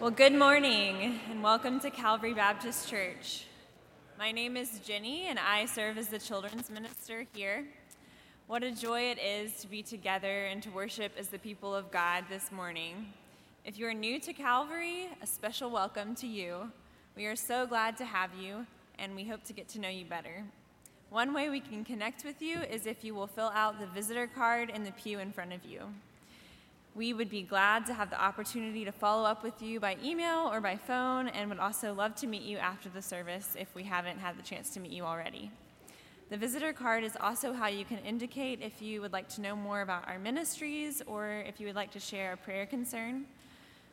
Well, good morning and welcome to Calvary Baptist Church. My name is Jenny and I serve as the children's minister here. What a joy it is to be together and to worship as the people of God this morning. If you are new to Calvary, a special welcome to you. We are so glad to have you and we hope to get to know you better. One way we can connect with you is if you will fill out the visitor card in the pew in front of you. We would be glad to have the opportunity to follow up with you by email or by phone and would also love to meet you after the service if we haven't had the chance to meet you already. The visitor card is also how you can indicate if you would like to know more about our ministries or if you would like to share a prayer concern.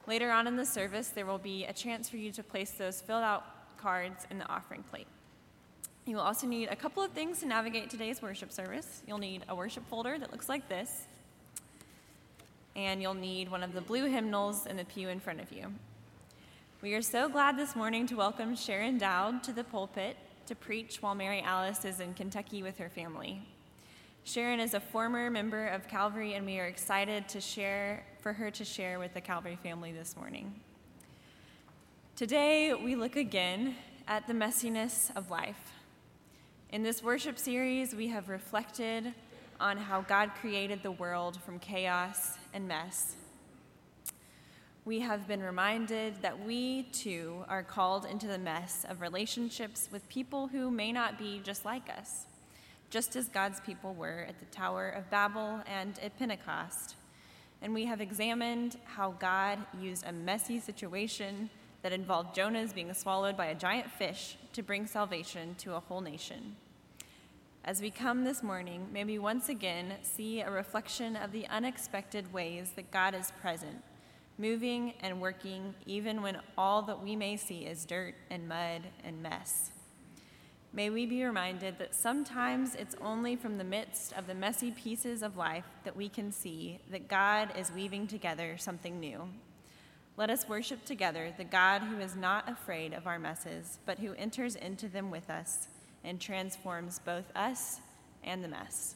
Later on in the service, there will be a chance for you to place those filled out cards in the offering plate. You will also need a couple of things to navigate today's worship service. You'll need a worship folder that looks like this and you'll need one of the blue hymnals in the pew in front of you. We are so glad this morning to welcome Sharon Dowd to the pulpit to preach while Mary Alice is in Kentucky with her family. Sharon is a former member of Calvary, and we are excited to share for her to share with the Calvary family this morning. Today, we look again at the messiness of life. In this worship series, we have reflected on how God created the world from chaos and mess. We have been reminded that we too are called into the mess of relationships with people who may not be just like us, just as God's people were at the Tower of Babel and at Pentecost. And we have examined how God used a messy situation that involved Jonah's being swallowed by a giant fish to bring salvation to a whole nation. As we come this morning, may we once again see a reflection of the unexpected ways that God is present, moving and working even when all that we may see is dirt and mud and mess. May we be reminded that sometimes it's only from the midst of the messy pieces of life that we can see that God is weaving together something new. Let us worship together the God who is not afraid of our messes, but who enters into them with us and transforms both us and the mess.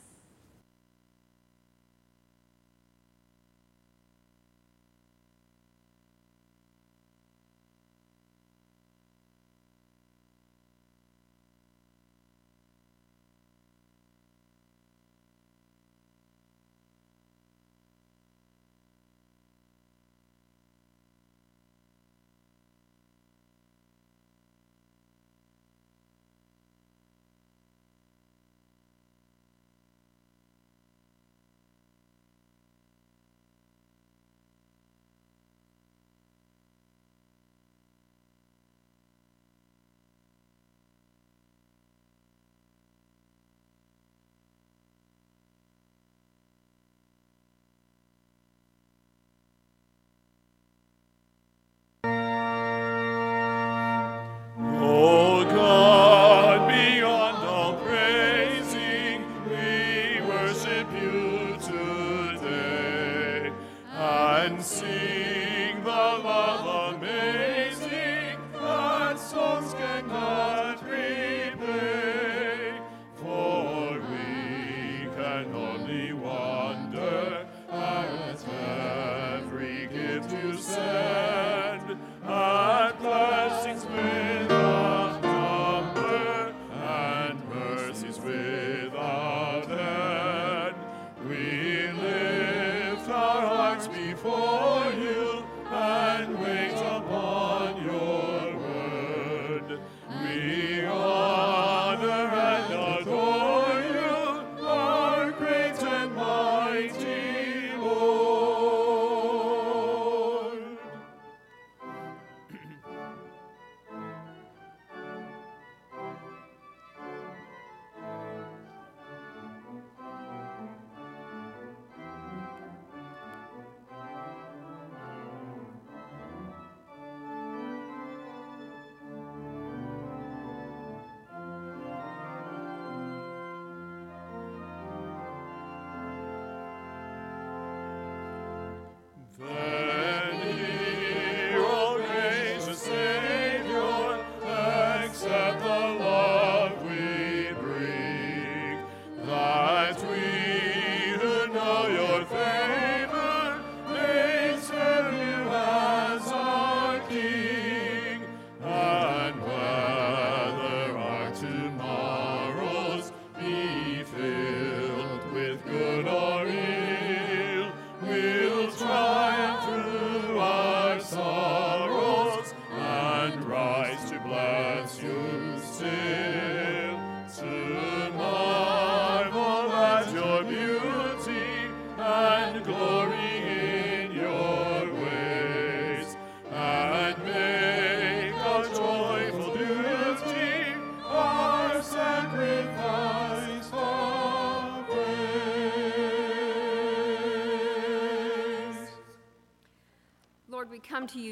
Lord.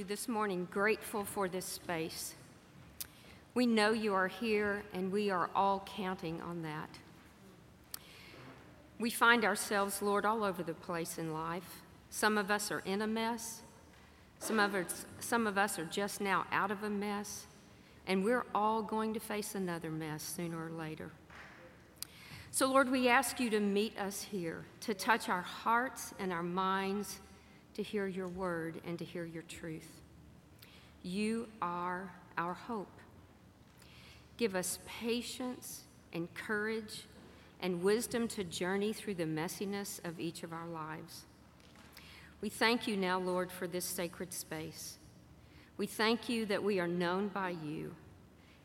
This morning grateful for this space. We know you are here, and we are all counting on that. We find ourselves, Lord, all over the place in life. Some of us are in a mess, some of us, some of us are just now out of a mess, and we're all going to face another mess sooner or later. So, Lord, we ask you to meet us here, to touch our hearts and our minds, to hear your word and to hear your truth. You are our hope. Give us patience and courage and wisdom to journey through the messiness of each of our lives. We thank you now, Lord, for this sacred space. We thank you that we are known by you.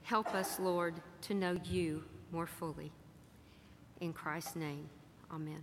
Help us, Lord, to know you more fully. In Christ's name, amen.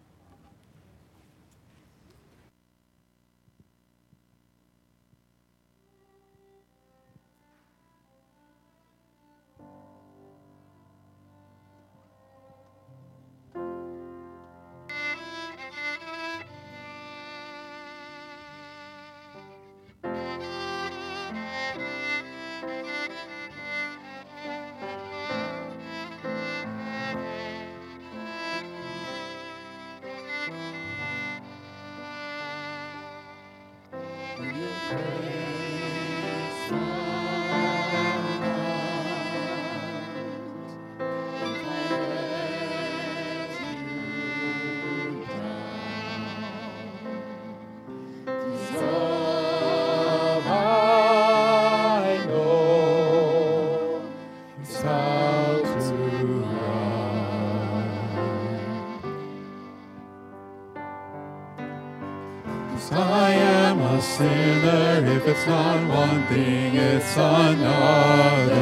Thing, it's another.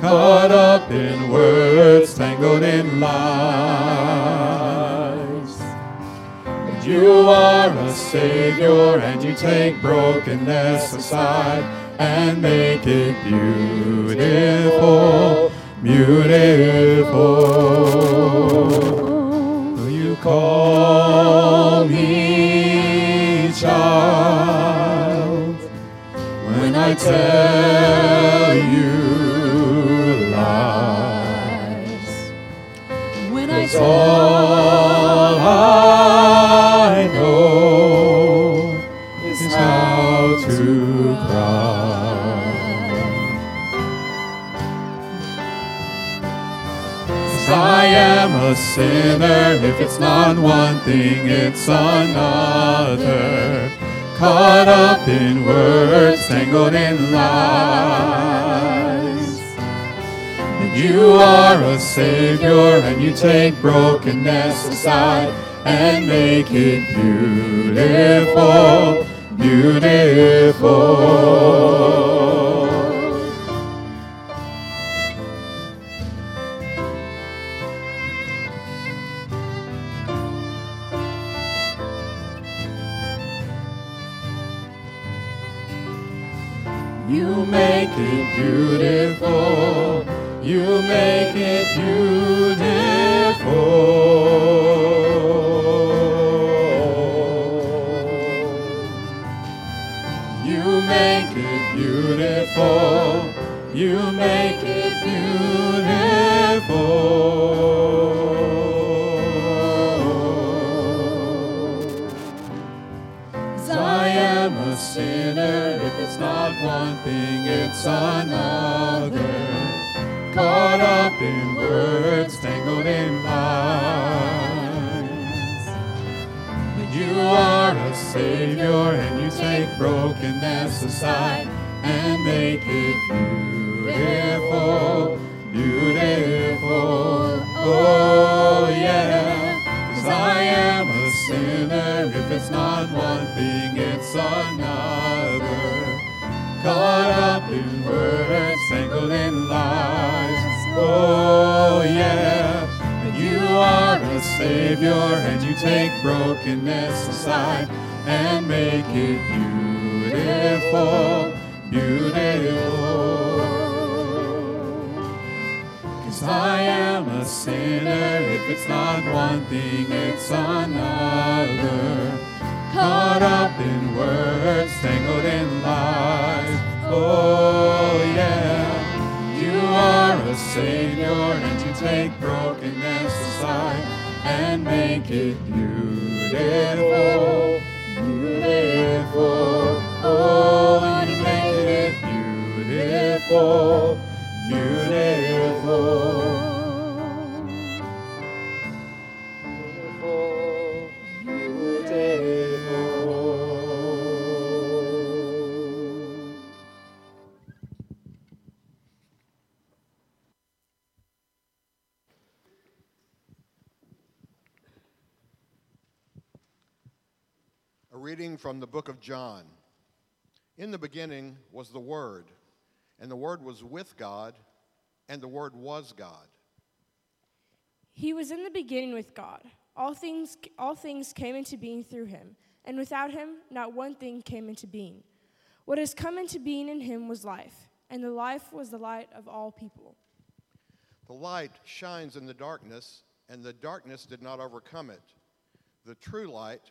Caught up in words, tangled in lies. And you are a Savior, and you take brokenness aside and make it beautiful, it's not one thing, it's another caught up in words, tangled in lies. You are a Savior, and you take brokenness aside and make it beautiful, beautiful. Beautiful. You make it beautiful. Another. Caught up in words, tangled in lies. But you are a Savior, and you take brokenness aside and make it beautiful, beautiful. Oh, yeah. Cause I am a sinner. If it's not one thing, it's another. Caught up in words, tangled in lies. Oh, yeah. And you are a Savior, and you take brokenness aside and make it beautiful, beautiful. I am a sinner. If it's not one thing, it's another. caught up in words, tangled in lies. Oh, yeah, you are a Savior, and you take brokenness aside and make it beautiful, beautiful. Oh, you make it beautiful, beautiful. From the book of John. In the beginning was the Word, and the Word was with God, and the Word was God. He was in the beginning with God. All things, all things came into being through him, and without him, not one thing came into being. What has come into being in him was life, and the life was the light of all people. The light shines in the darkness, and the darkness did not overcome it. The true light,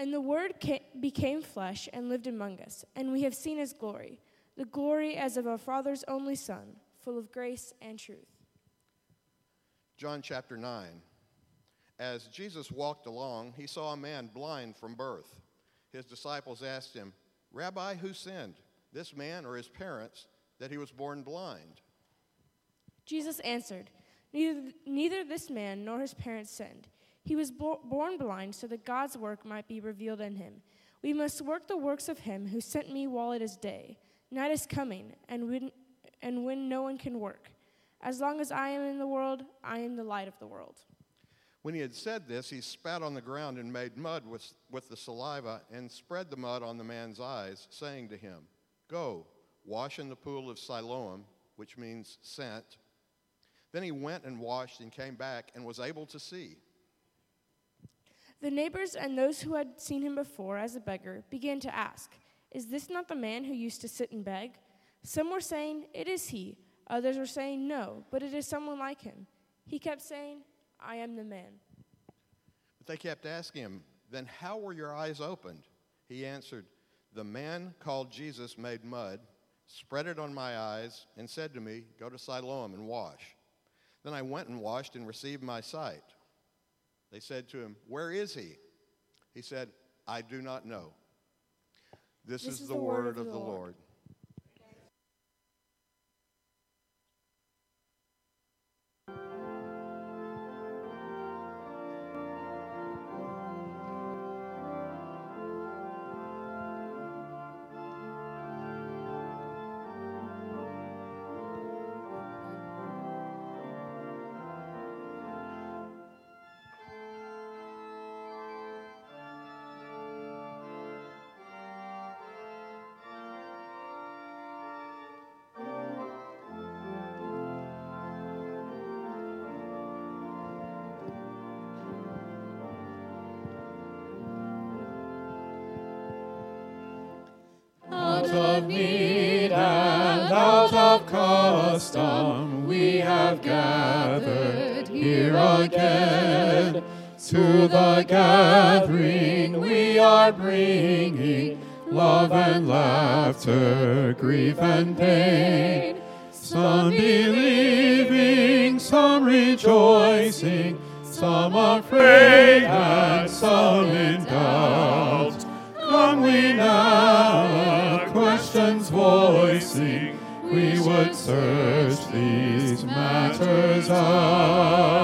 And the Word ca- became flesh and lived among us, and we have seen his glory, the glory as of our Father's only Son, full of grace and truth. John chapter 9. As Jesus walked along, he saw a man blind from birth. His disciples asked him, Rabbi, who sinned, this man or his parents, that he was born blind? Jesus answered, Neither, neither this man nor his parents sinned. He was bo- born blind so that God's work might be revealed in him. We must work the works of him who sent me while it is day. Night is coming, and when, and when no one can work. As long as I am in the world, I am the light of the world. When he had said this, he spat on the ground and made mud with, with the saliva and spread the mud on the man's eyes, saying to him, Go, wash in the pool of Siloam, which means sent. Then he went and washed and came back and was able to see. The neighbors and those who had seen him before as a beggar began to ask, Is this not the man who used to sit and beg? Some were saying, It is he. Others were saying, No, but it is someone like him. He kept saying, I am the man. But they kept asking him, Then how were your eyes opened? He answered, The man called Jesus made mud, spread it on my eyes, and said to me, Go to Siloam and wash. Then I went and washed and received my sight. They said to him, Where is he? He said, I do not know. This, is, the, word, of the Lord. Out bringing love and laughter, grief and pain. Some believing, some rejoicing, some afraid and some in doubt. Come we now, questions voicing, we would search these matters out.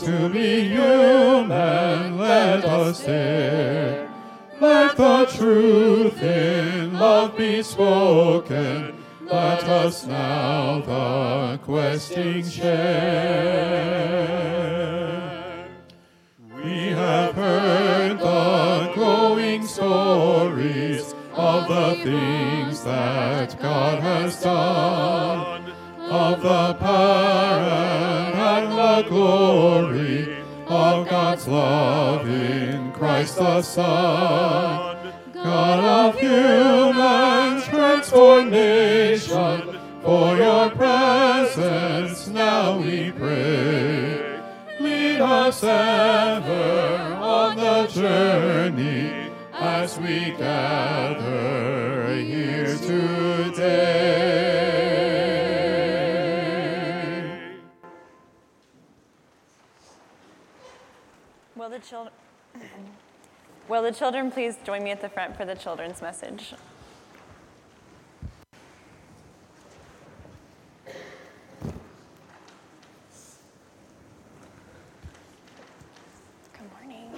To be human, let us dare. Let the truth in love be spoken. Let us now the questing share. We have heard the growing stories of the things that God has done, of the power the glory of God's love in Christ the Son. God of human transformation, for your presence now we pray. Lead us ever on the journey as we gather here today. Children Will the children please join me at the front for the children's message? Good morning.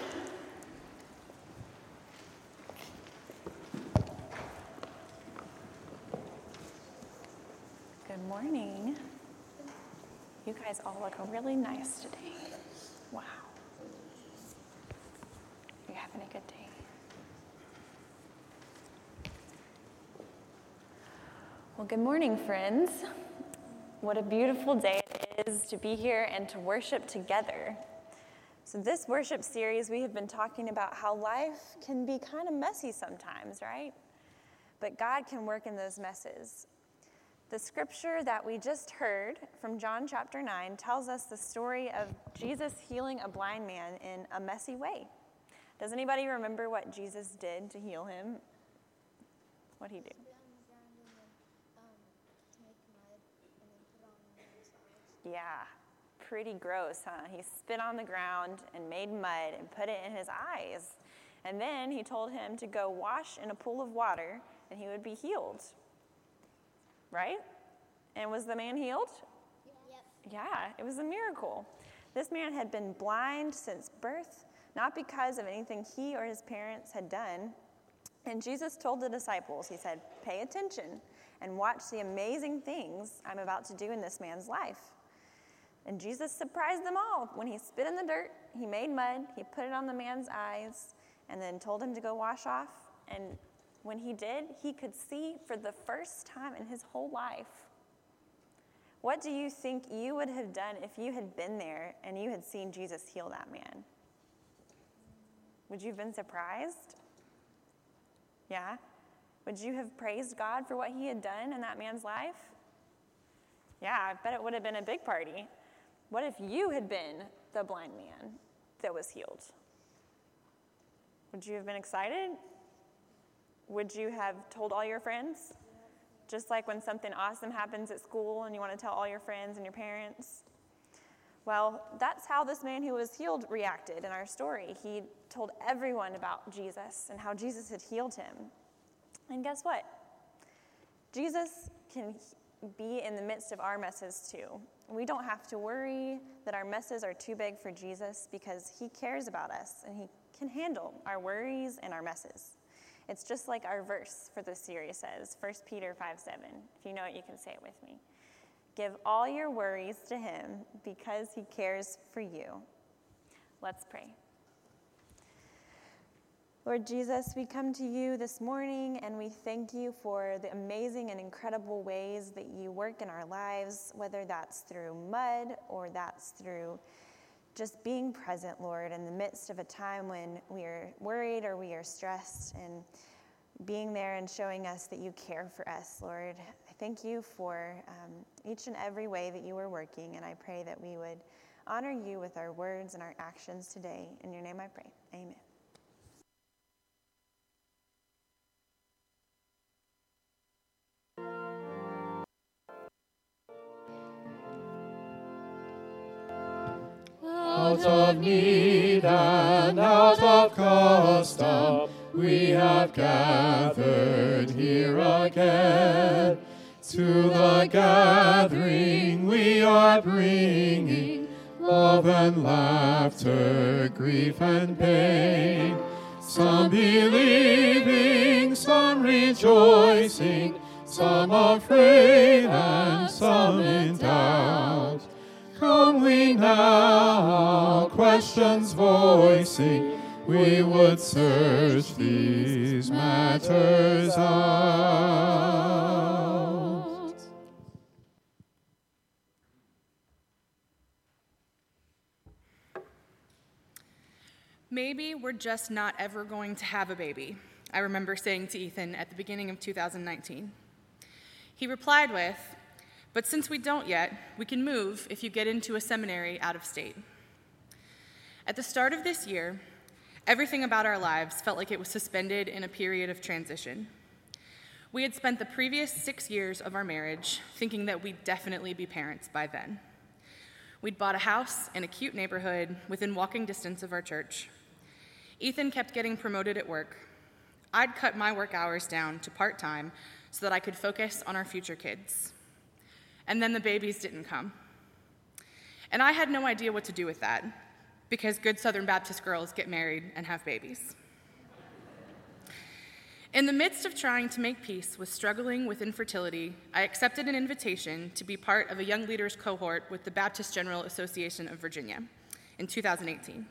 Good morning. You guys all look really nice today. Wow. You having a good day? Well, good morning, friends. What a beautiful day it is to be here and to worship together. So, this worship series, we have been talking about how life can be kind of messy sometimes, right? But God can work in those messes. The scripture that we just heard from John chapter 9 tells us the story of Jesus healing a blind man in a messy way. Does anybody remember what Jesus did to heal him? What'd he do? Yeah, pretty gross, huh? He spit on the ground and made mud and put it in his eyes. And then he told him to go wash in a pool of water and he would be healed. Right? And was the man healed? Yep. Yeah, it was a miracle. This man had been blind since birth, not because of anything he or his parents had done. And Jesus told the disciples, He said, Pay attention and watch the amazing things I'm about to do in this man's life. And Jesus surprised them all. When he spit in the dirt, he made mud, he put it on the man's eyes, and then told him to go wash off. And when he did, he could see for the first time in his whole life. What do you think you would have done if you had been there and you had seen Jesus heal that man? Would you have been surprised? Yeah? Would you have praised God for what he had done in that man's life? Yeah, I bet it would have been a big party. What if you had been the blind man that was healed? Would you have been excited? Would you have told all your friends? Just like when something awesome happens at school and you want to tell all your friends and your parents? Well, that's how this man who was healed reacted in our story. He told everyone about Jesus and how Jesus had healed him. And guess what? Jesus can be in the midst of our messes too. We don't have to worry that our messes are too big for Jesus because he cares about us and he can handle our worries and our messes. It's just like our verse for this series says, 1 Peter 5 7. If you know it, you can say it with me. Give all your worries to him because he cares for you. Let's pray. Lord Jesus, we come to you this morning and we thank you for the amazing and incredible ways that you work in our lives, whether that's through mud or that's through just being present, Lord, in the midst of a time when we are worried or we are stressed, and being there and showing us that you care for us, Lord. Thank you for um, each and every way that you are working, and I pray that we would honor you with our words and our actions today. In your name I pray. Amen. Out of need and out of custom, we have gathered here again. To the gathering we are bringing, love and laughter, grief and pain. Some believing, some rejoicing, some afraid and some in doubt. Come we now, questions voicing, we would search these matters out. Maybe we're just not ever going to have a baby, I remember saying to Ethan at the beginning of 2019. He replied with, But since we don't yet, we can move if you get into a seminary out of state. At the start of this year, everything about our lives felt like it was suspended in a period of transition. We had spent the previous six years of our marriage thinking that we'd definitely be parents by then. We'd bought a house in a cute neighborhood within walking distance of our church. Ethan kept getting promoted at work. I'd cut my work hours down to part time so that I could focus on our future kids. And then the babies didn't come. And I had no idea what to do with that, because good Southern Baptist girls get married and have babies. In the midst of trying to make peace with struggling with infertility, I accepted an invitation to be part of a young leaders cohort with the Baptist General Association of Virginia in 2018.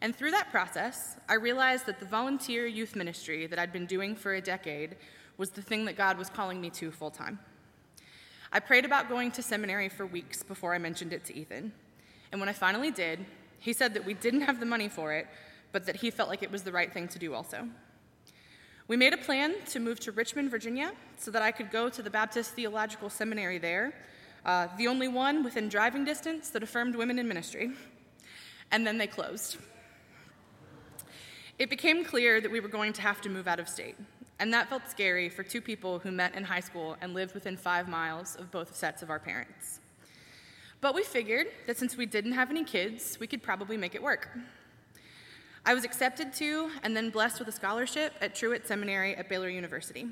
And through that process, I realized that the volunteer youth ministry that I'd been doing for a decade was the thing that God was calling me to full time. I prayed about going to seminary for weeks before I mentioned it to Ethan. And when I finally did, he said that we didn't have the money for it, but that he felt like it was the right thing to do also. We made a plan to move to Richmond, Virginia, so that I could go to the Baptist Theological Seminary there, uh, the only one within driving distance that affirmed women in ministry. And then they closed. It became clear that we were going to have to move out of state, and that felt scary for two people who met in high school and lived within five miles of both sets of our parents. But we figured that since we didn't have any kids, we could probably make it work. I was accepted to and then blessed with a scholarship at Truett Seminary at Baylor University.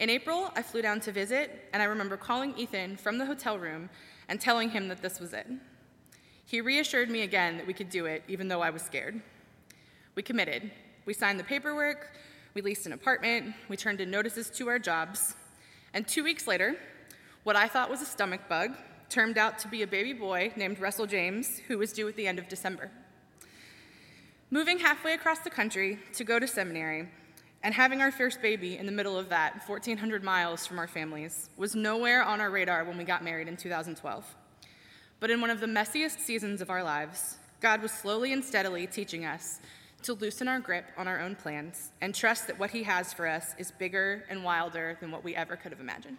In April, I flew down to visit, and I remember calling Ethan from the hotel room and telling him that this was it. He reassured me again that we could do it, even though I was scared. We committed. We signed the paperwork, we leased an apartment, we turned in notices to our jobs, and two weeks later, what I thought was a stomach bug turned out to be a baby boy named Russell James, who was due at the end of December. Moving halfway across the country to go to seminary and having our first baby in the middle of that, 1,400 miles from our families, was nowhere on our radar when we got married in 2012. But in one of the messiest seasons of our lives, God was slowly and steadily teaching us to loosen our grip on our own plans and trust that what He has for us is bigger and wilder than what we ever could have imagined.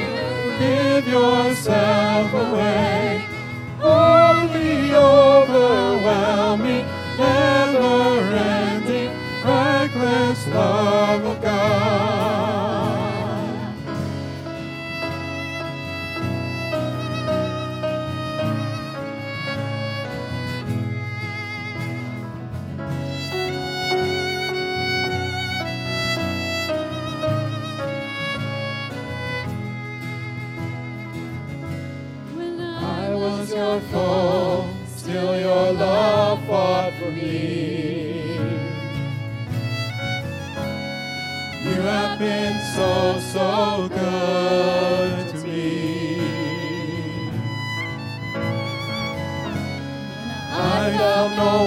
give yourself away. Oh, the overwhelming, never-ending, reckless love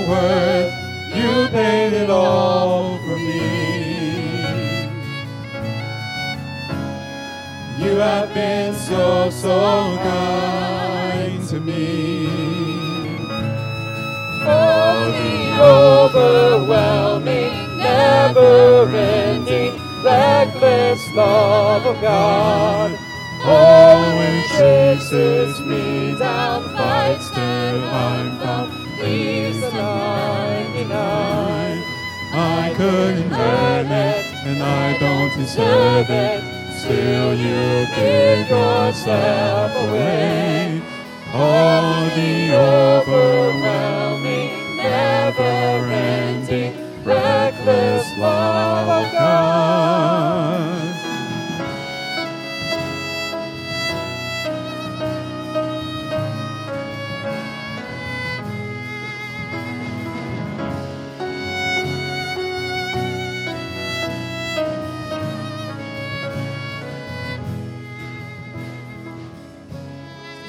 worth, you paid it all for me. You have been so, so kind to me. Oh, the overwhelming, never-ending, reckless love of God. always chases me down, fights till I'm found, leaves the 99. I couldn't earn it, and I don't deserve it. Still, you give yourself away. All the overwhelming, never-ending, reckless love of God.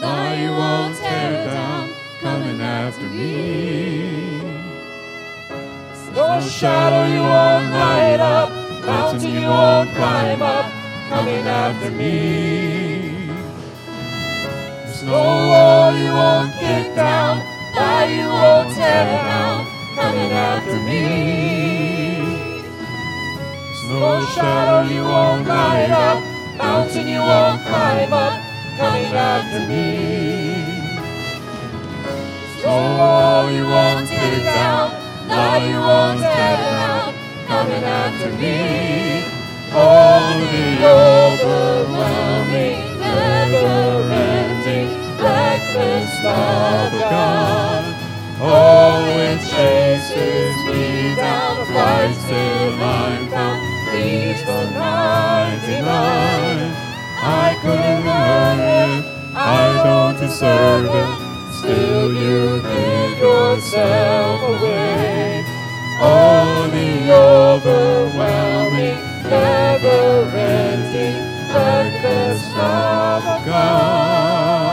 lie you tear down, coming after me. No shadow you won't light up, mountain you won't climb up, coming after me. There's no wall you won't kick down, lie you won't tear down, coming after me. There's no shadow you won't light up, mountain you won't climb up, coming after me. No wall you won't kick down, lie you won't tear down, coming after me. Oh, the overwhelming, never-ending, reckless love of God. Oh, it chases me down, fights till I'm found, leaves the 99. I couldn't earn it, I don't deserve it, still you give yourself away. Oh, the overwhelming, never-ending, reckless love of God.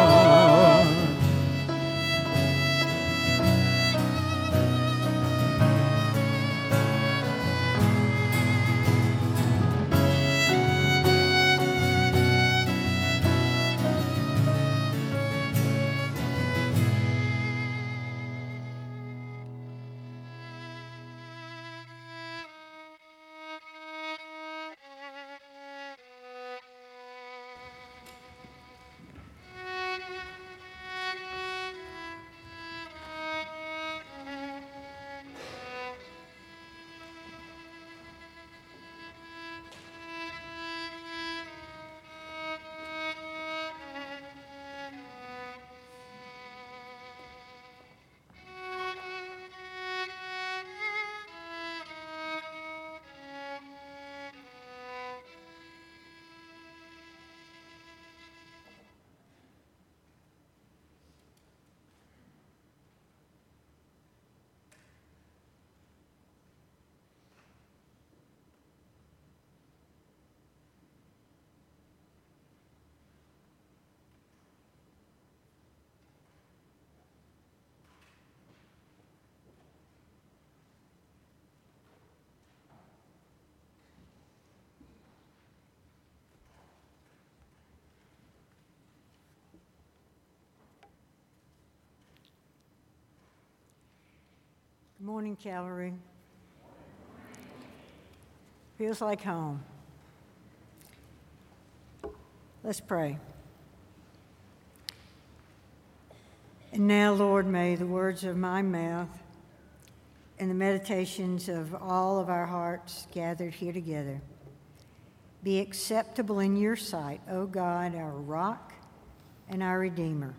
Morning, Calvary. Feels like home. Let's pray. And now, Lord, may the words of my mouth and the meditations of all of our hearts gathered here together be acceptable in your sight, O God, our rock and our Redeemer.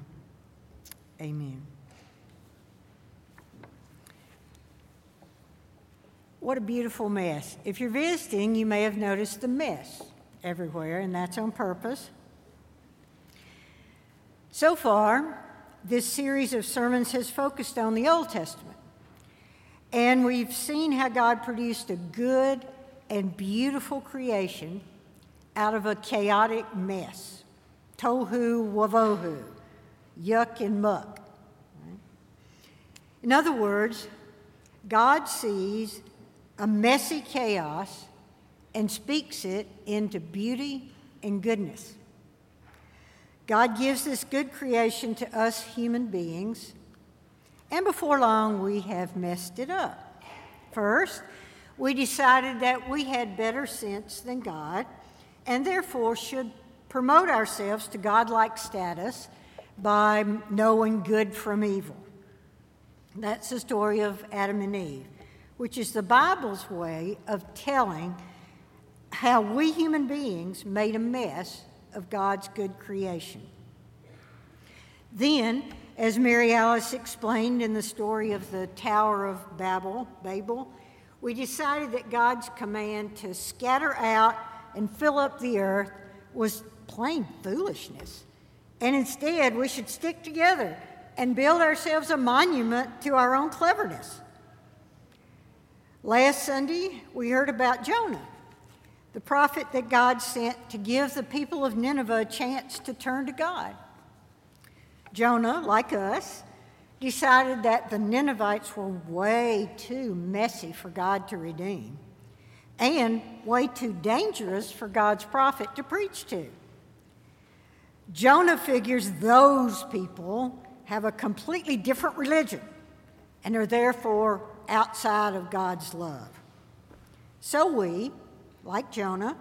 Amen. What a beautiful mess. If you're visiting, you may have noticed the mess everywhere, and that's on purpose. So far, this series of sermons has focused on the Old Testament. And we've seen how God produced a good and beautiful creation out of a chaotic mess tohu wavohu, yuck and muck. In other words, God sees a messy chaos and speaks it into beauty and goodness. God gives this good creation to us human beings, and before long we have messed it up. First, we decided that we had better sense than God and therefore should promote ourselves to godlike status by knowing good from evil. That's the story of Adam and Eve, which is the Bible's way of telling how we human beings made a mess of God's good creation. Then, as Mary Alice explained in the story of the Tower of Babel, Babel, we decided that God's command to scatter out and fill up the earth was plain foolishness. And instead, we should stick together and build ourselves a monument to our own cleverness. Last Sunday, we heard about Jonah, the prophet that God sent to give the people of Nineveh a chance to turn to God. Jonah, like us, decided that the Ninevites were way too messy for God to redeem and way too dangerous for God's prophet to preach to. Jonah figures those people have a completely different religion and are therefore outside of God's love. So we, like Jonah,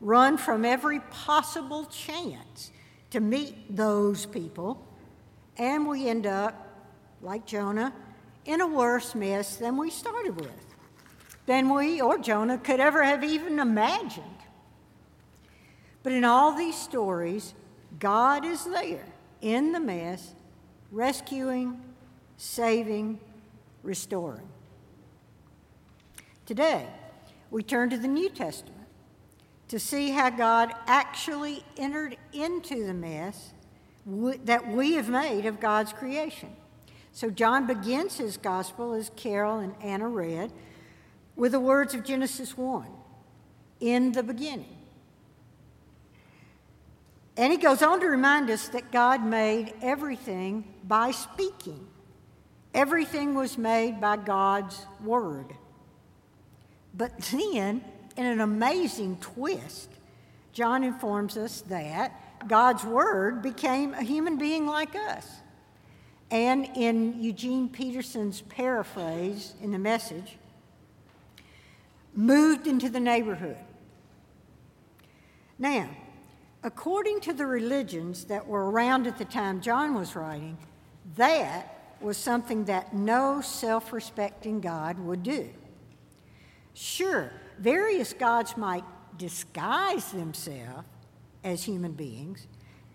run from every possible chance to meet those people, and we end up, like Jonah, in a worse mess than we started with than we or Jonah could ever have even imagined. But in all these stories, God is there in the mess, rescuing, saving, restoring. Today, we turn to the New Testament to see how God actually entered into the mess that we have made of God's creation. So, John begins his gospel, as Carol and Anna read, with the words of Genesis 1 in the beginning. And he goes on to remind us that God made everything by speaking. Everything was made by God's word. But then, in an amazing twist, John informs us that God's word became a human being like us. And in Eugene Peterson's paraphrase in the message, moved into the neighborhood. Now, according to the religions that were around at the time John was writing, that was something that no self respecting God would do. Sure, various gods might disguise themselves as human beings,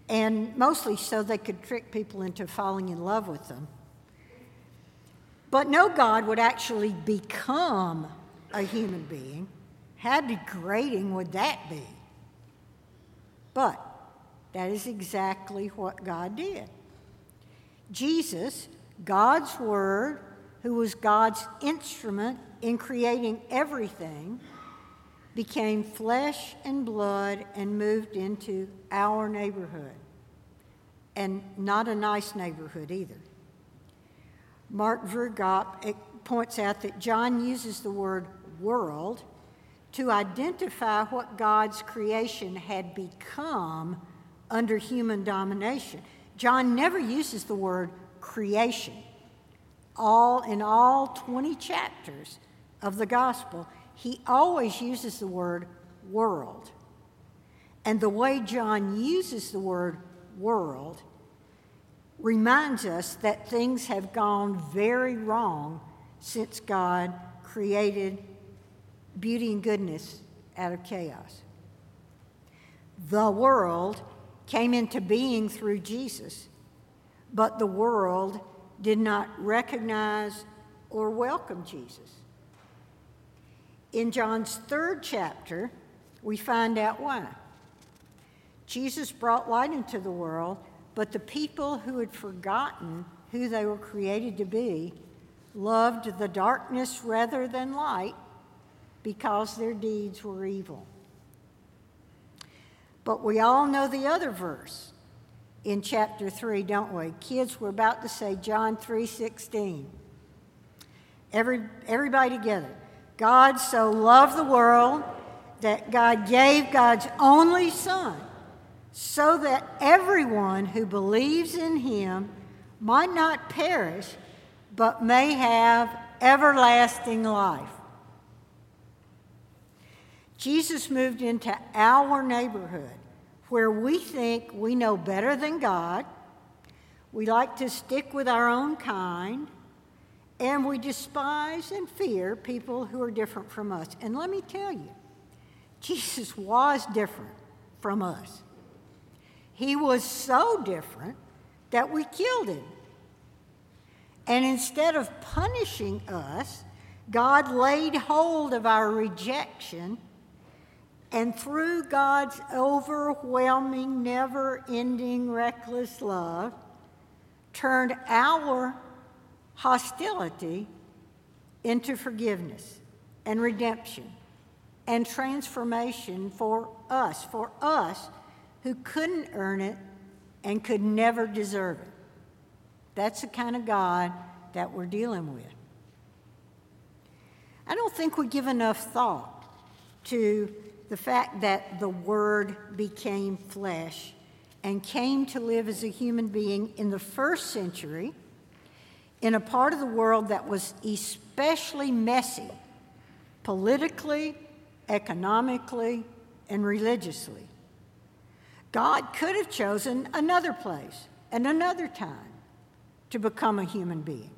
and mostly so they could trick people into falling in love with them. But no God would actually become a human being, how degrading would that be? But that is exactly what God did. Jesus, God's Word, who was God's instrument in creating everything, became flesh and blood and moved into our neighborhood. And not a nice neighborhood either. Mark Vroegop eh, points out that John uses the word world to identify what God's creation had become under human domination. John never uses the word creation. All in all 20 chapters of the gospel, he always uses the word world. And the way John uses the word world reminds us that things have gone very wrong since God created beauty and goodness out of chaos. The world came into being through Jesus, but the world did not recognize or welcome Jesus. In John's third chapter, we find out why. Jesus brought light into the world, but the people who had forgotten who they were created to be loved the darkness rather than light because their deeds were evil. But we all know the other verse in chapter 3, don't we? Kids, we're about to say John 3:16. Every, everybody together. God so loved the world that God gave God's only Son so that everyone who believes in him might not perish, but may have everlasting life. Jesus moved into our neighborhood where we think we know better than God, we like to stick with our own kind, and we despise and fear people who are different from us. And let me tell you, Jesus was different from us. He was so different that we killed him. And instead of punishing us, God laid hold of our rejection and through God's overwhelming, never ending, reckless love, turned our hostility into forgiveness and redemption and transformation for us, for us who couldn't earn it and could never deserve it. That's the kind of God that we're dealing with. I don't think we give enough thought to the fact that the Word became flesh and came to live as a human being in the first century in a part of the world that was especially messy politically, economically, and religiously. God could have chosen another place and another time to become a human being.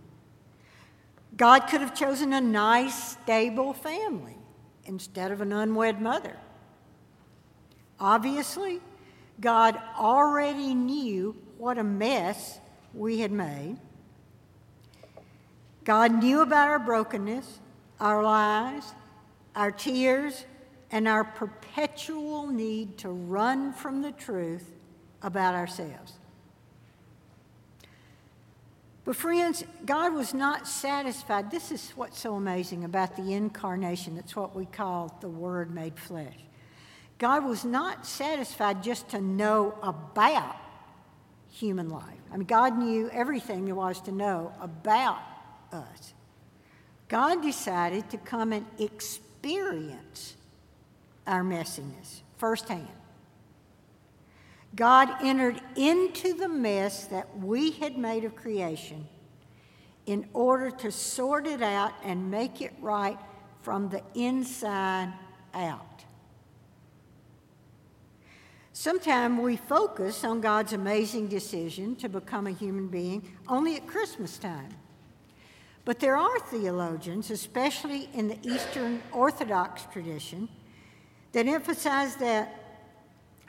God could have chosen a nice, stable family instead of an unwed mother. Obviously, God already knew what a mess we had made. God knew about our brokenness, our lies, our tears, and our perpetual need to run from the truth about ourselves. But, friends, God was not satisfied. This is what's so amazing about the incarnation. That's what we call the Word made flesh. God was not satisfied just to know about human life. I mean, God knew everything there was to know about us. God decided to come and experience our messiness firsthand. God entered into the mess that we had made of creation in order to sort it out and make it right from the inside out. Sometimes we focus on God's amazing decision to become a human being only at Christmas time. But there are theologians, especially in the Eastern Orthodox tradition, that emphasize that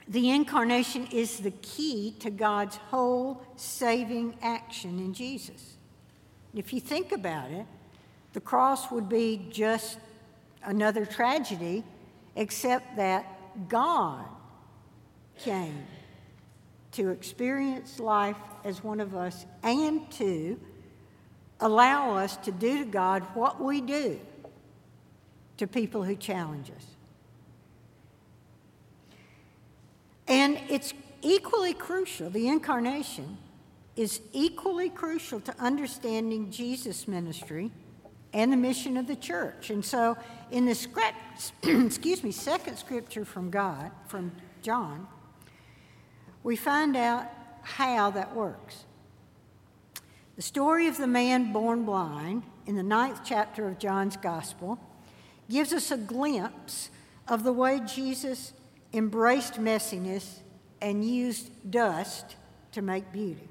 the incarnation is the key to God's whole saving action in Jesus. If you think about it, the cross would be just another tragedy, except that God came to experience life as one of us and to allow us to do to God what we do to people who challenge us. And it's equally crucial, the incarnation is equally crucial to understanding Jesus' ministry and the mission of the church. And so in the script, excuse me, second scripture from God, from John, we find out how that works. The story of the man born blind in the ninth chapter of John's Gospel gives us a glimpse of the way Jesus embraced messiness and used dust to make beauty.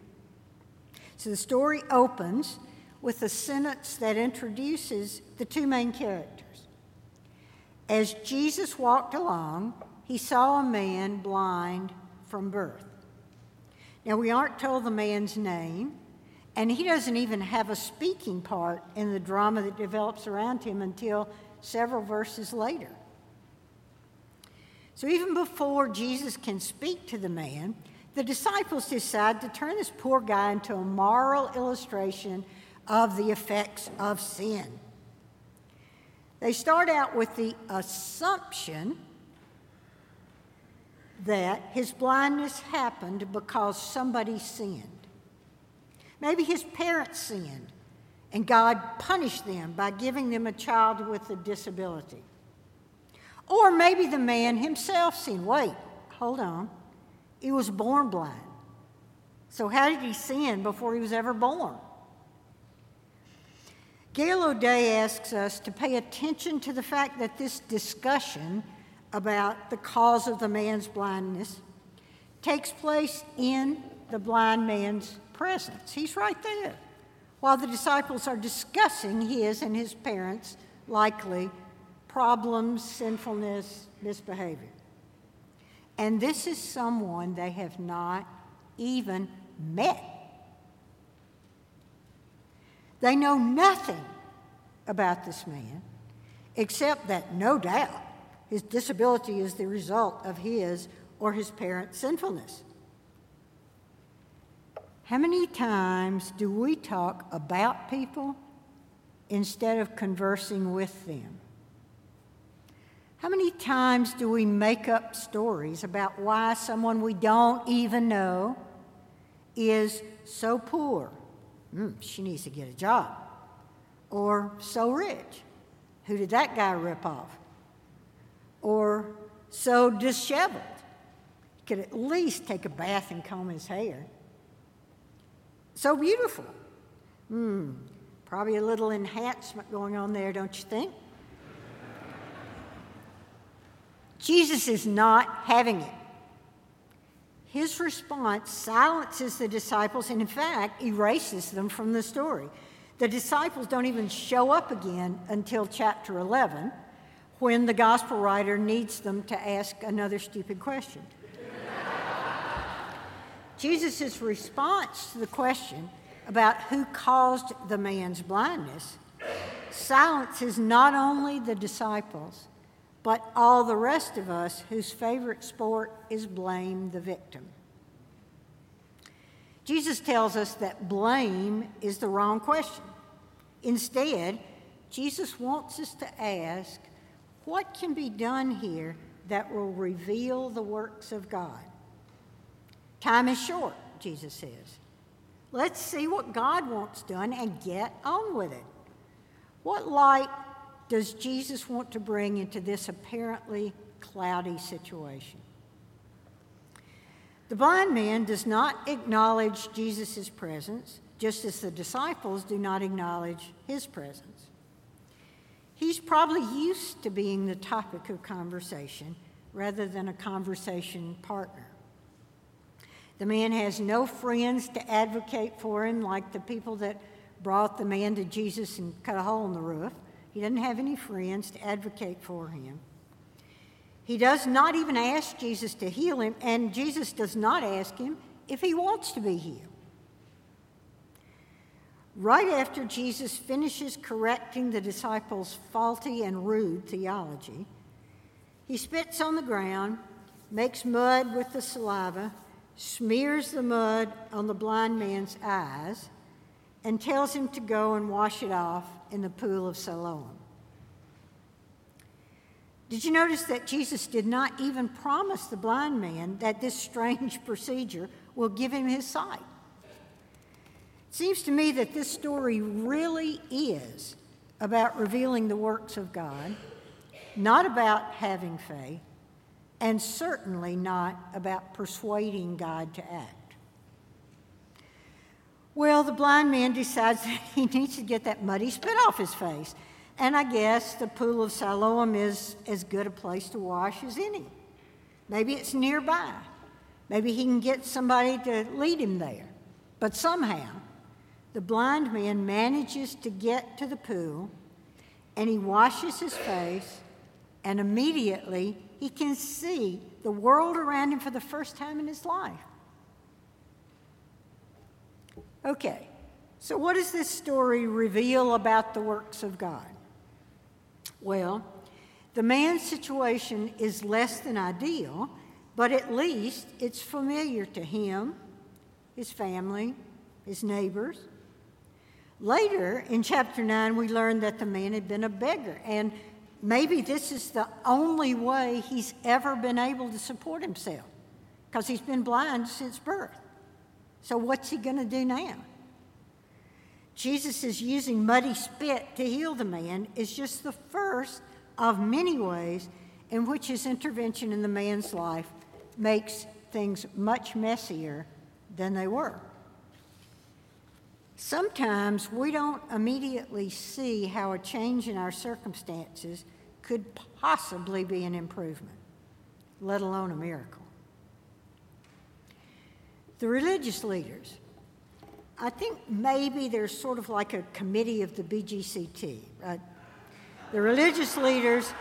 So the story opens with a sentence that introduces the two main characters. As Jesus walked along, he saw a man blind from birth. Now, we aren't told the man's name, and he doesn't even have a speaking part in the drama that develops around him until several verses later. So, even before Jesus can speak to the man, the disciples decide to turn this poor guy into a moral illustration of the effects of sin. They start out with the assumption that his blindness happened because somebody sinned. Maybe his parents sinned, and God punished them by giving them a child with a disability. Or maybe the man himself sinned. Wait, hold on. He was born blind. So, how did he sin before he was ever born? Gail O'Day asks us to pay attention to the fact that this discussion about the cause of the man's blindness takes place in the blind man's presence. He's right there while the disciples are discussing his and his parents' likely problems, sinfulness, misbehavior. And this is someone they have not even met. They know nothing about this man, except that no doubt his disability is the result of his or his parents' sinfulness. How many times do we talk about people instead of conversing with them? How many times do we make up stories about why someone we don't even know is so poor? Mm, she needs to get a job. Or so rich. Who did that guy rip off? Or so disheveled. Could at least take a bath and comb his hair. So beautiful. Hmm, probably a little enhancement going on there, don't you think? Jesus is not having it. His response silences the disciples and, in fact, erases them from the story. The disciples don't even show up again until chapter 11 when the gospel writer needs them to ask another stupid question. Jesus' response to the question about who caused the man's blindness silences not only the disciples, but all the rest of us whose favorite sport is blame the victim. Jesus tells us that blame is the wrong question. Instead, Jesus wants us to ask, what can be done here that will reveal the works of God? Time is short, Jesus says. Let's see what God wants done and get on with it. What light does Jesus want to bring into this apparently cloudy situation? The blind man does not acknowledge Jesus' presence, just as the disciples do not acknowledge his presence. He's probably used to being the topic of conversation rather than a conversation partner. The man has no friends to advocate for him, like the people that brought the man to Jesus and cut a hole in the roof. He doesn't have any friends to advocate for him. He does not even ask Jesus to heal him, and Jesus does not ask him if he wants to be healed. Right after Jesus finishes correcting the disciples' faulty and rude theology, he spits on the ground, makes mud with the saliva, smears the mud on the blind man's eyes, and tells him to go and wash it off in the pool of Siloam. Did you notice that Jesus did not even promise the blind man that this strange procedure will give him his sight? It seems to me that this story really is about revealing the works of God, not about having faith, and certainly not about persuading God to act. Well, the blind man decides that he needs to get that muddy spit off his face. And I guess the pool of Siloam is as good a place to wash as any. Maybe it's nearby. Maybe he can get somebody to lead him there. But somehow, the blind man manages to get to the pool and he washes his face, and immediately he can see the world around him for the first time in his life. Okay, so what does this story reveal about the works of God? Well, the man's situation is less than ideal, but at least it's familiar to him, his family, his neighbors. Later in chapter 9, we learn that the man had been a beggar, and maybe this is the only way he's ever been able to support himself because he's been blind since birth. So, what's he going to do now? Jesus is using muddy spit to heal the man, is just the first of many ways in which his intervention in the man's life makes things much messier than they were. Sometimes we don't immediately see how a change in our circumstances could possibly be an improvement, let alone a miracle. The religious leaders, I think maybe there's sort of like a committee of the BGCT, right? The religious leaders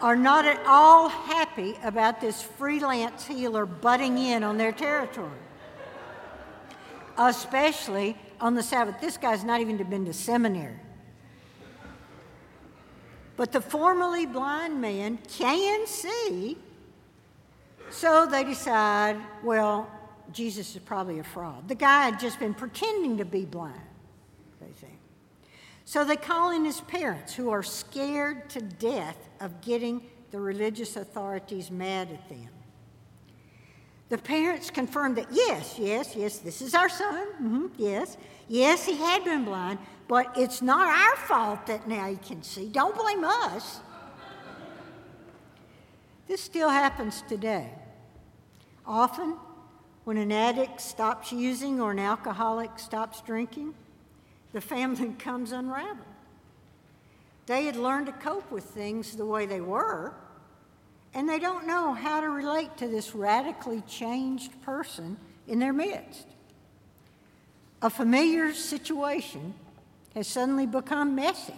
are not at all happy about this freelance healer butting in on their territory, especially on the Sabbath. This guy's not even been to seminary. But the formerly blind man can see, so they decide, well, Jesus is probably a fraud. The guy had just been pretending to be blind, they think. So they call in his parents, who are scared to death of getting the religious authorities mad at them. The parents confirm that yes, yes, yes, this is our son. Mm-hmm, yes, yes, he had been blind, but it's not our fault that now he can see. Don't blame us. This still happens today. Often, when an addict stops using or an alcoholic stops drinking, the family comes unraveled. They had learned to cope with things the way they were, and they don't know how to relate to this radically changed person in their midst. A familiar situation has suddenly become messy.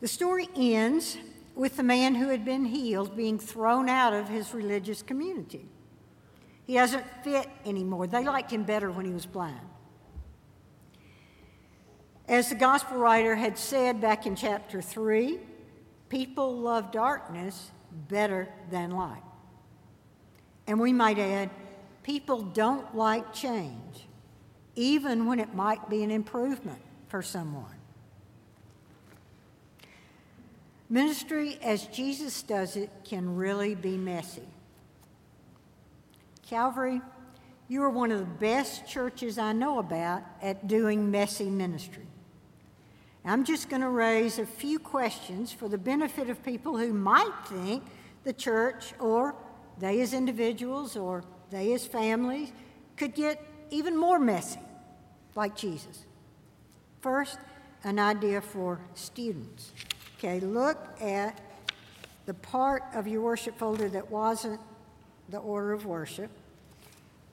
The story ends with the man who had been healed being thrown out of his religious community. He doesn't fit anymore. They liked him better when he was blind. As the gospel writer had said back in chapter 3, People love darkness better than light. And we might add, people don't like change, even when it might be an improvement for someone. Ministry as Jesus does it can really be messy. Calvary, you are one of the best churches I know about at doing messy ministry. I'm just going to raise a few questions for the benefit of people who might think the church or they as individuals or they as families could get even more messy, like Jesus. First, an idea for students. Okay, look at the part of your worship folder that wasn't the order of worship,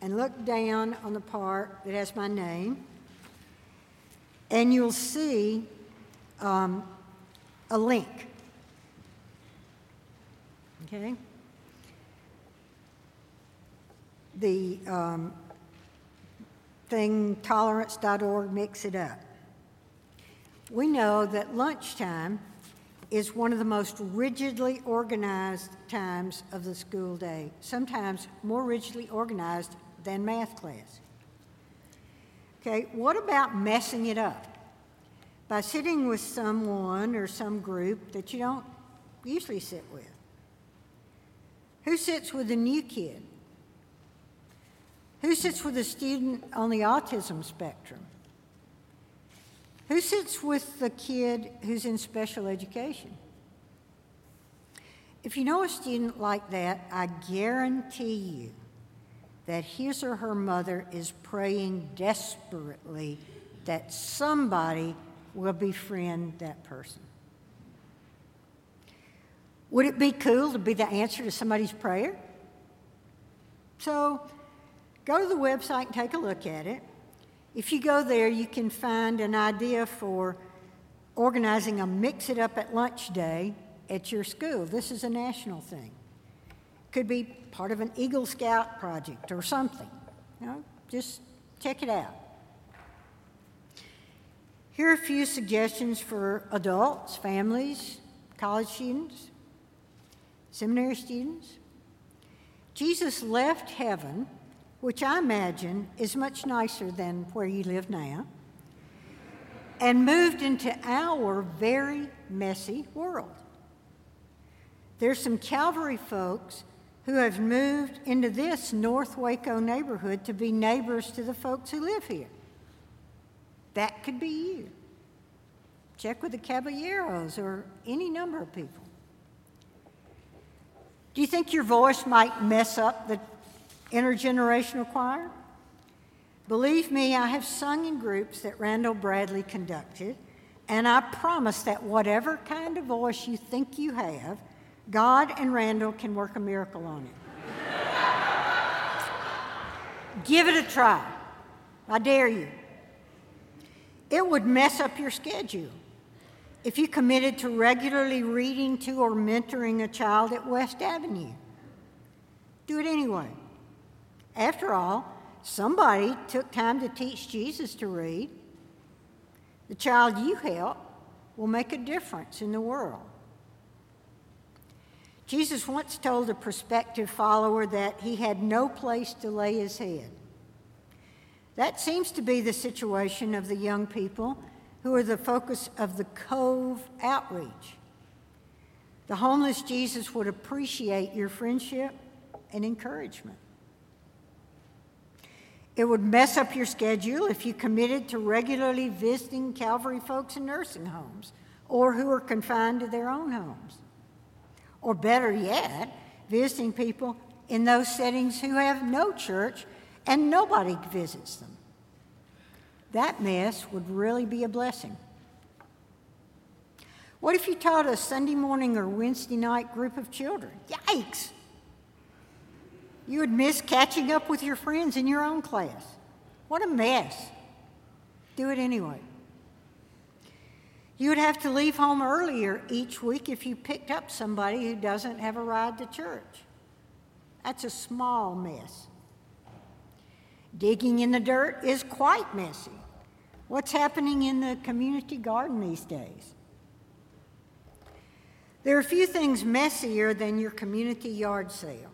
and look down on the part that has my name, and you'll see um, a link. Okay? The um, thing tolerance.org mix it up. We know that lunchtime is one of the most rigidly organized times of the school day, sometimes more rigidly organized than math class. Okay, what about messing it up? by sitting with someone or some group that you don't usually sit with. Who sits with a new kid? Who sits with a student on the autism spectrum? Who sits with the kid who's in special education? If you know a student like that, I guarantee you that his or her mother is praying desperately that somebody will befriend that person. Would it be cool to be the answer to somebody's prayer? So go to the website and take a look at it. If you go there, you can find an idea for organizing a mix it up at lunch day at your school. This is a national thing. Could be part of an Eagle Scout project or something. You know, just check it out. Here are a few suggestions for adults, families, college students, seminary students. Jesus left heaven, which I imagine is much nicer than where you live now, and moved into our very messy world. There's some Calvary folks who have moved into this North Waco neighborhood to be neighbors to the folks who live here. That could be you. Check with the Caballeros or any number of people. Do you think your voice might mess up the intergenerational choir? Believe me, I have sung in groups that Randall Bradley conducted, and I promise that whatever kind of voice you think you have, God and Randall can work a miracle on it. Give it a try. I dare you. It would mess up your schedule. If you committed to regularly reading to or mentoring a child at West Avenue, do it anyway. After all, somebody took time to teach Jesus to read. The child you help will make a difference in the world. Jesus once told a prospective follower that he had no place to lay his head. That seems to be the situation of the young people who are the focus of the Cove outreach. The homeless Jesus would appreciate your friendship and encouragement. It would mess up your schedule if you committed to regularly visiting Calvary folks in nursing homes or who are confined to their own homes. Or better yet, visiting people in those settings who have no church and nobody visits them. That mess would really be a blessing. What if you taught a Sunday morning or Wednesday night group of children? Yikes! You would miss catching up with your friends in your own class. What a mess. Do it anyway. You would have to leave home earlier each week if you picked up somebody who doesn't have a ride to church. That's a small mess. Digging in the dirt is quite messy. What's happening in the community garden these days? There are a few things messier than your community yard sale.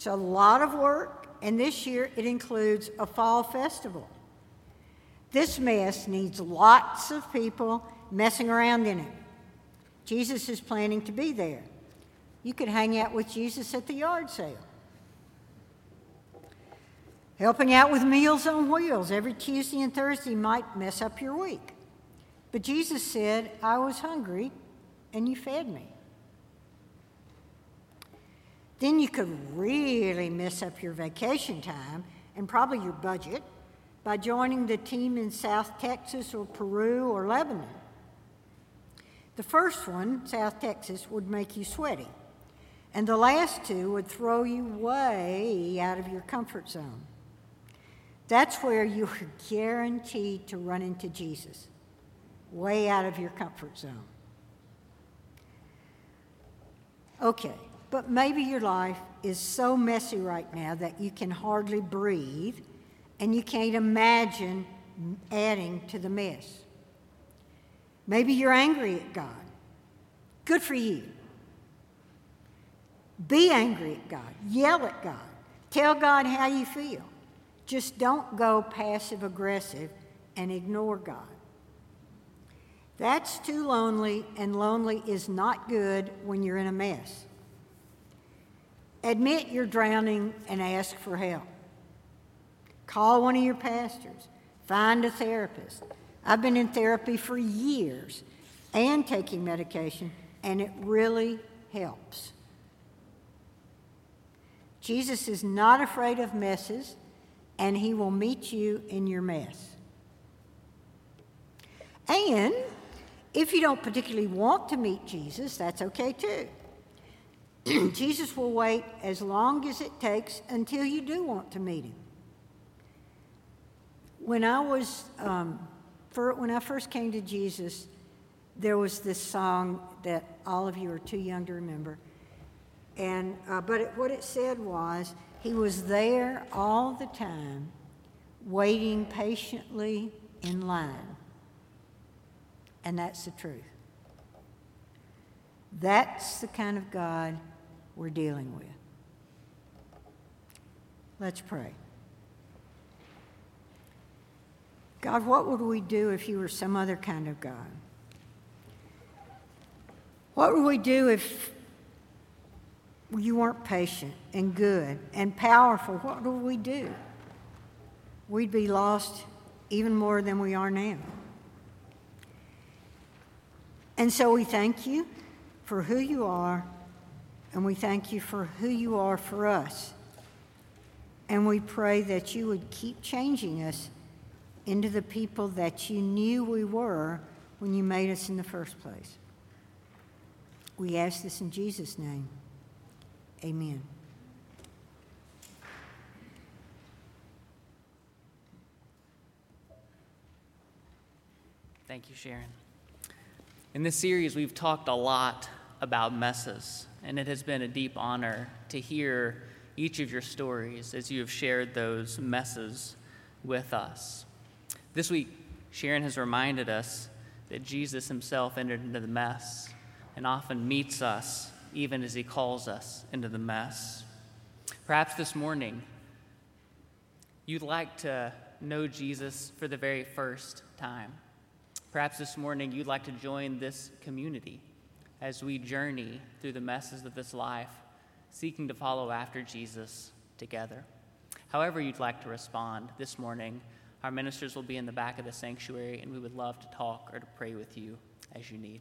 It's a lot of work, and this year it includes a fall festival. This mess needs lots of people messing around in it. Jesus is planning to be there. You could hang out with Jesus at the yard sale. Helping out with Meals on Wheels every Tuesday and Thursday might mess up your week. But Jesus said, I was hungry and you fed me. Then you could really mess up your vacation time and probably your budget by joining the team in South Texas or Peru or Lebanon. The first one, South Texas, would make you sweaty, and the last two would throw you way out of your comfort zone. That's where you are guaranteed to run into Jesus, way out of your comfort zone. Okay, but maybe your life is so messy right now that you can hardly breathe and you can't imagine adding to the mess. Maybe you're angry at God. Good for you. Be angry at God. Yell at God. Tell God how you feel. Just don't go passive aggressive and ignore God. That's too lonely, and lonely is not good when you're in a mess. Admit you're drowning and ask for help. Call one of your pastors. Find a therapist. I've been in therapy for years and taking medication, and it really helps. Jesus is not afraid of messes, and he will meet you in your mess. And if you don't particularly want to meet Jesus, that's okay too. Jesus will wait as long as it takes until you do want to meet him. When I was, um, for, when I first came to Jesus, there was this song that all of you are too young to remember. And, uh, but it, what it said was, he was there all the time, waiting patiently in line. And that's the truth. That's the kind of God we're dealing with. Let's pray. God, what would we do if you were some other kind of God? What would we do if you weren't patient and good and powerful? What would we do? We'd be lost even more than we are now. And so we thank you for who you are, and we thank you for who you are for us. And we pray that you would keep changing us into the people that you knew we were when you made us in the first place. We ask this in Jesus' name. Amen. Thank you, Sharon. In this series, we've talked a lot about messes, and it has been a deep honor to hear each of your stories as you have shared those messes with us. This week, Sharon has reminded us that Jesus himself entered into the mess and often meets us even as he calls us into the mess. Perhaps this morning, you'd like to know Jesus for the very first time. Perhaps this morning, you'd like to join this community as we journey through the messes of this life, seeking to follow after Jesus together. However, you'd like to respond this morning, our ministers will be in the back of the sanctuary, and we would love to talk or to pray with you as you need.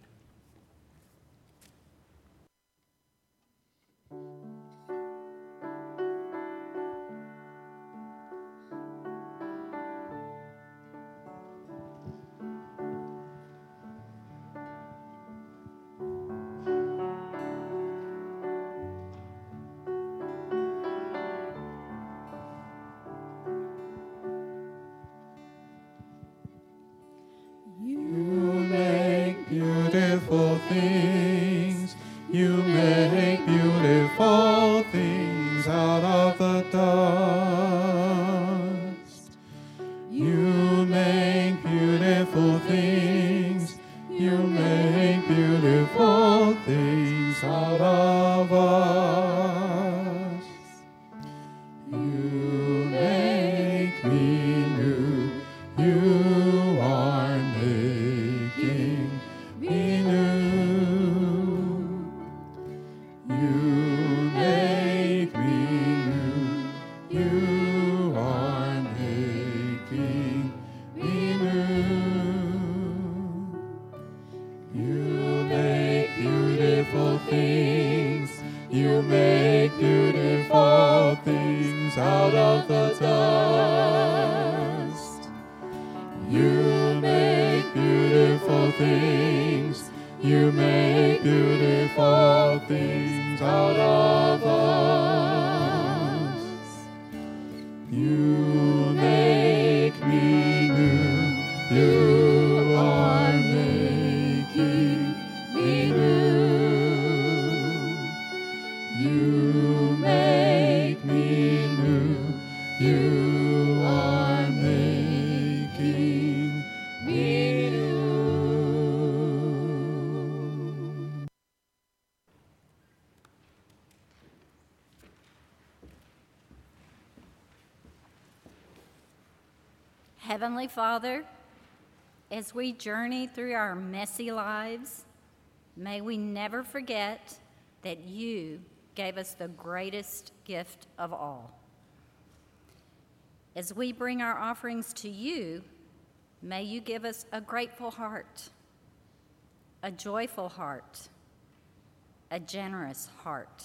Heavenly Father, as we journey through our messy lives, may we never forget that you gave us the greatest gift of all. As we bring our offerings to you, may you give us a grateful heart, a joyful heart, a generous heart.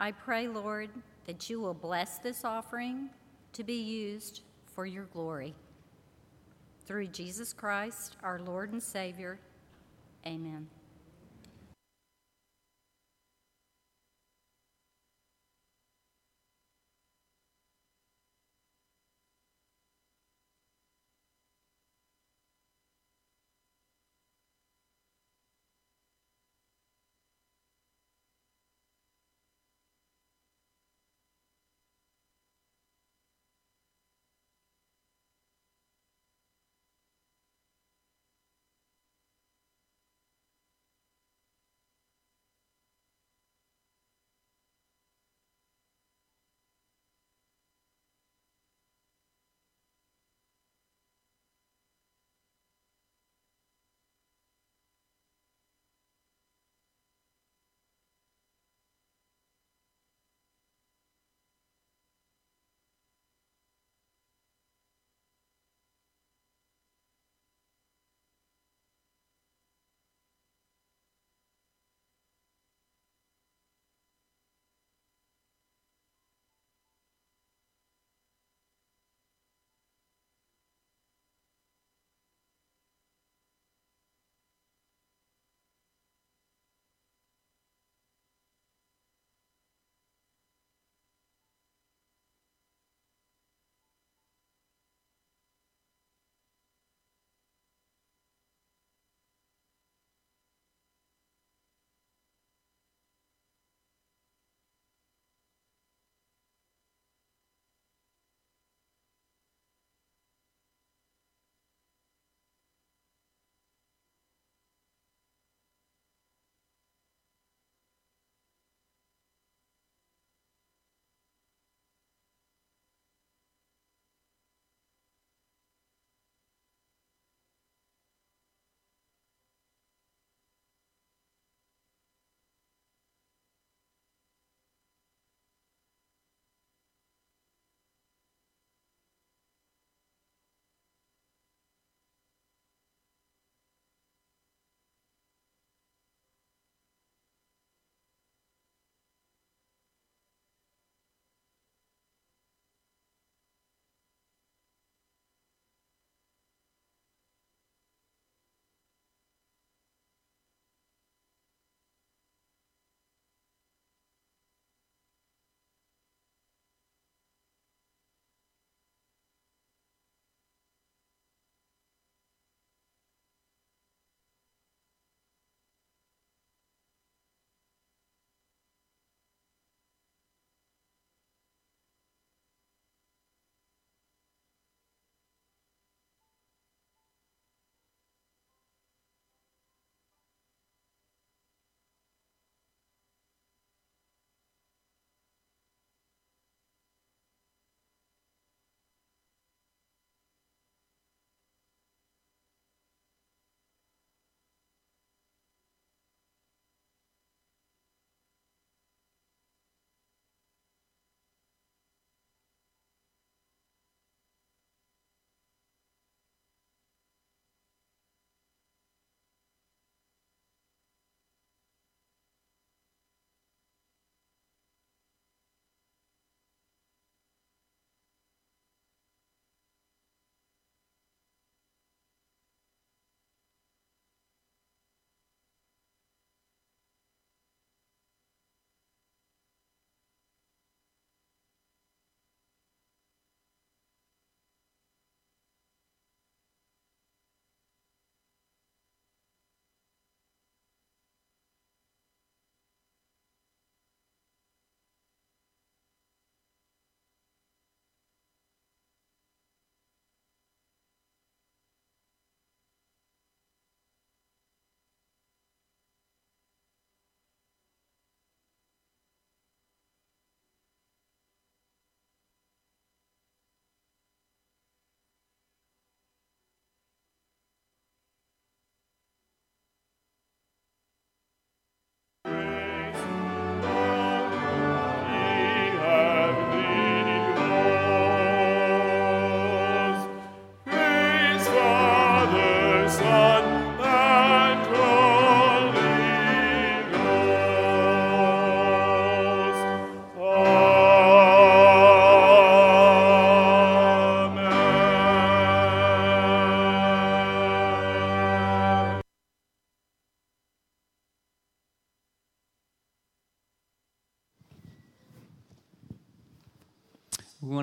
I pray, Lord, that you will bless this offering to be used for your glory. Through Jesus Christ, our Lord and Savior. Amen.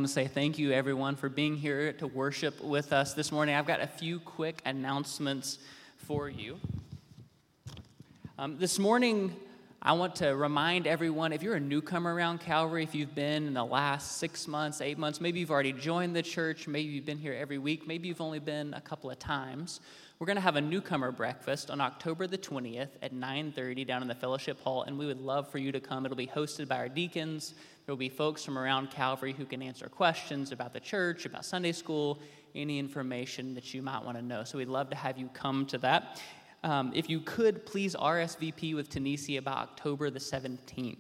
To say thank you, everyone, for being here to worship with us this morning. I've got a few quick announcements for you. Um, this morning, I want to remind everyone if you're a newcomer around Calvary, if you've been in the last six months, eight months, maybe you've already joined the church, maybe you've been here every week, maybe you've only been a couple of times. We're going to have a newcomer breakfast on October the 20th at 9:30 down in the fellowship hall and we would love for you to come. It'll be hosted by our deacons. There will be folks from around Calvary who can answer questions about the church, about Sunday school, any information that you might want to know. So we'd love to have you come to that. Um, if you could, please RSVP with Tunisia by October the 17th.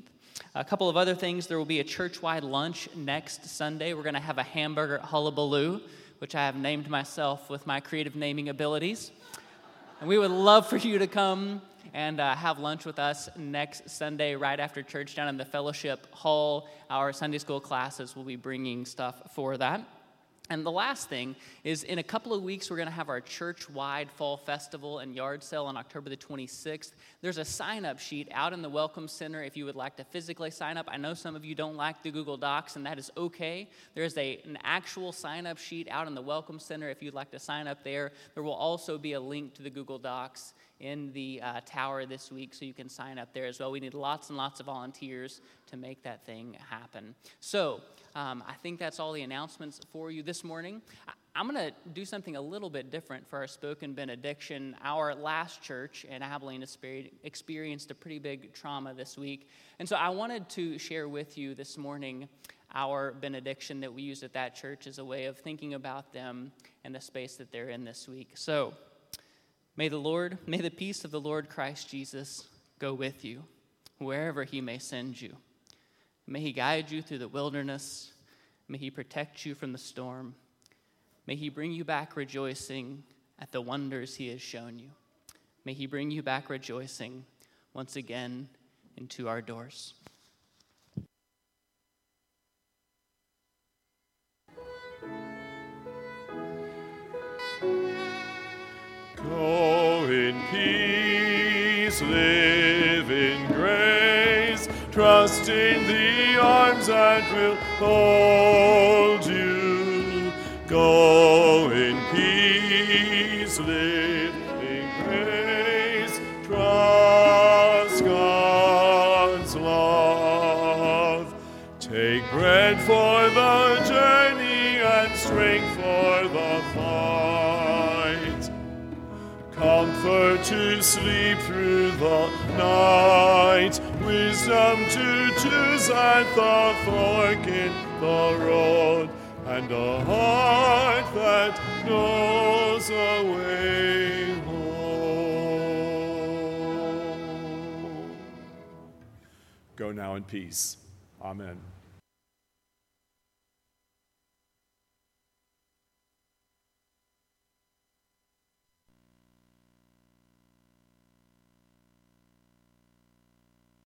A couple of other things there will be a church wide lunch next Sunday. We're going to have a hamburger hullabaloo, which I have named myself with my creative naming abilities. And we would love for you to come and uh, have lunch with us next Sunday right after church down in the fellowship hall. Our Sunday school classes will be bringing stuff for that. And the last thing is in a couple of weeks, we're going to have our church wide fall festival and yard sale on October the 26th. There's a sign up sheet out in the Welcome Center if you would like to physically sign up. I know some of you don't like the Google Docs, and that is okay. There's a, an actual sign up sheet out in the Welcome Center if you'd like to sign up there. There will also be a link to the Google Docs in the uh, tower this week, so you can sign up there as well. We need lots and lots of volunteers to make that thing happen. So, um, I think that's all the announcements for you this morning. I'm going to do something a little bit different for our spoken benediction. Our last church in Abilene experienced a pretty big trauma this week. And so I wanted to share with you this morning our benediction that we use at that church as a way of thinking about them and the space that they're in this week. So may the Lord, may the peace of the Lord Christ Jesus go with you wherever he may send you. May He guide you through the wilderness. May He protect you from the storm. May He bring you back rejoicing at the wonders He has shown you. May He bring you back rejoicing once again into our doors. In peace, live in grace, trust in the arms that will hold you. Go in peace, live to sleep through the night wisdom to choose at the fork in the road, and a heart that knows a way home. Go now in peace. Amen.